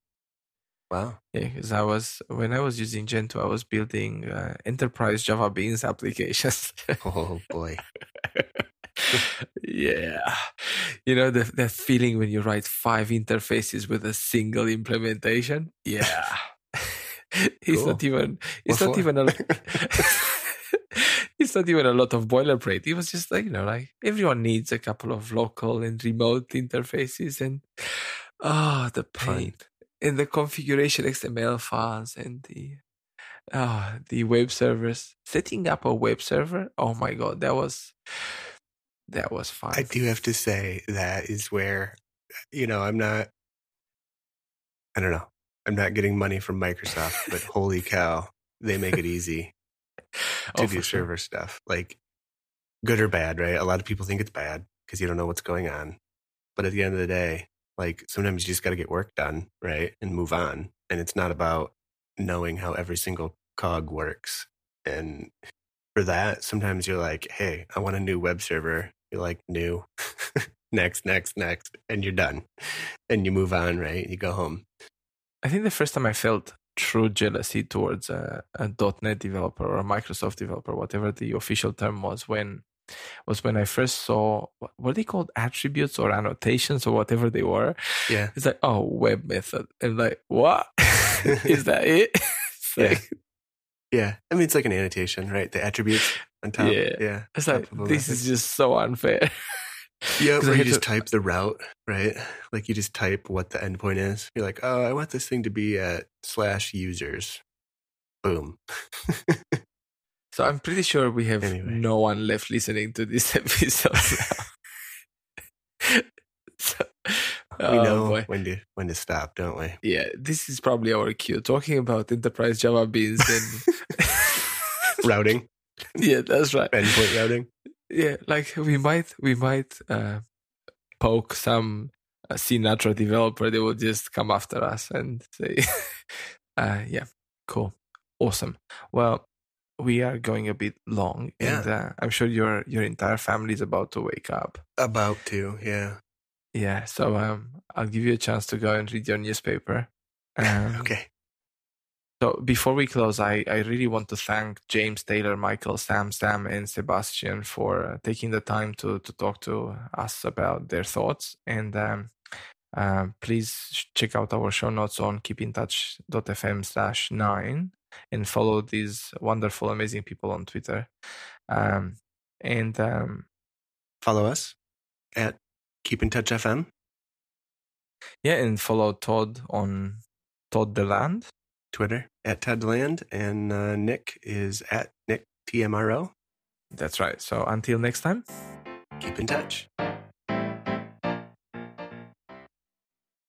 Wow. Yeah, because I was when I was using Gentoo, I was building uh, enterprise Java Beans (laughs) applications. Oh boy. (laughs) yeah, you know the that feeling when you write five interfaces with a single implementation. Yeah, (laughs) it's not even it's What not for? even a it's not even a lot of boilerplate. It was just like you know, like everyone needs a couple of local and remote interfaces, and ah, the pain and the configuration XML files and the ah the web servers. Setting up a web server. Oh my god, that was that was fun. I do have to say that is where you know, I'm not I don't know. I'm not getting money from Microsoft, but (laughs) holy cow, they make it easy. (laughs) to Oh, do for sure. server stuff. Like good or bad, right? A lot of people think it's bad because you don't know what's going on. But at the end of the day, like sometimes you just got to get work done, right? And move on. And it's not about knowing how every single cog works. And for that, sometimes you're like, hey, I want a new web server. You're like, new, (laughs) next, next, next. And you're done. And you move on, right? You go home. I think the first time I felt true jealousy towards a, a .NET developer or a Microsoft developer, whatever the official term was, when was when I first saw what were they called attributes or annotations or whatever they were. Yeah. It's like, oh, web method. And like, what (laughs) is that? It? (laughs) It's Yeah. like, Yeah. I mean, it's like an annotation, right? The attributes on top. Yeah. Yeah. it's like Top of a this method. is just so unfair. Yeah, where you just to- type the route, right? Like you just type what the endpoint is. You're like, oh, I want this thing to be at slash users. Boom. (laughs) So I'm pretty sure we have Anyway. no one left listening to this (laughs) episode (laughs) so, we oh, know boy. when to when to stop, don't we? Yeah, this is probably our cue. Talking about enterprise Java beans and (laughs) Routing, yeah, that's right. endpoint routing. Yeah, like we might we might uh, poke some uh, Sinatra developer. They will just come after us and say, uh, "Yeah, cool, awesome." Well, we are going a bit long, and uh, I'm sure your your entire family is about to wake up. About to, yeah. Yeah, so um, I'll give you a chance to go and read your newspaper. (laughs) Um, Okay. So before we close, I, I really want to thank James, Taylor, Michael, Sam, Sam, and Sebastian for uh, taking the time to to talk to us about their thoughts. And um, um, please check out our show notes on keepintouch.fm slash nine and follow these wonderful, amazing people on Twitter. Um, and um, Follow us at Keep in Touch FM. yeah, and follow Todd on Todd the Land. Twitter at Ted Land, and uh, Nick is at Nick TMRO. That's right. So until next time. Keep in touch.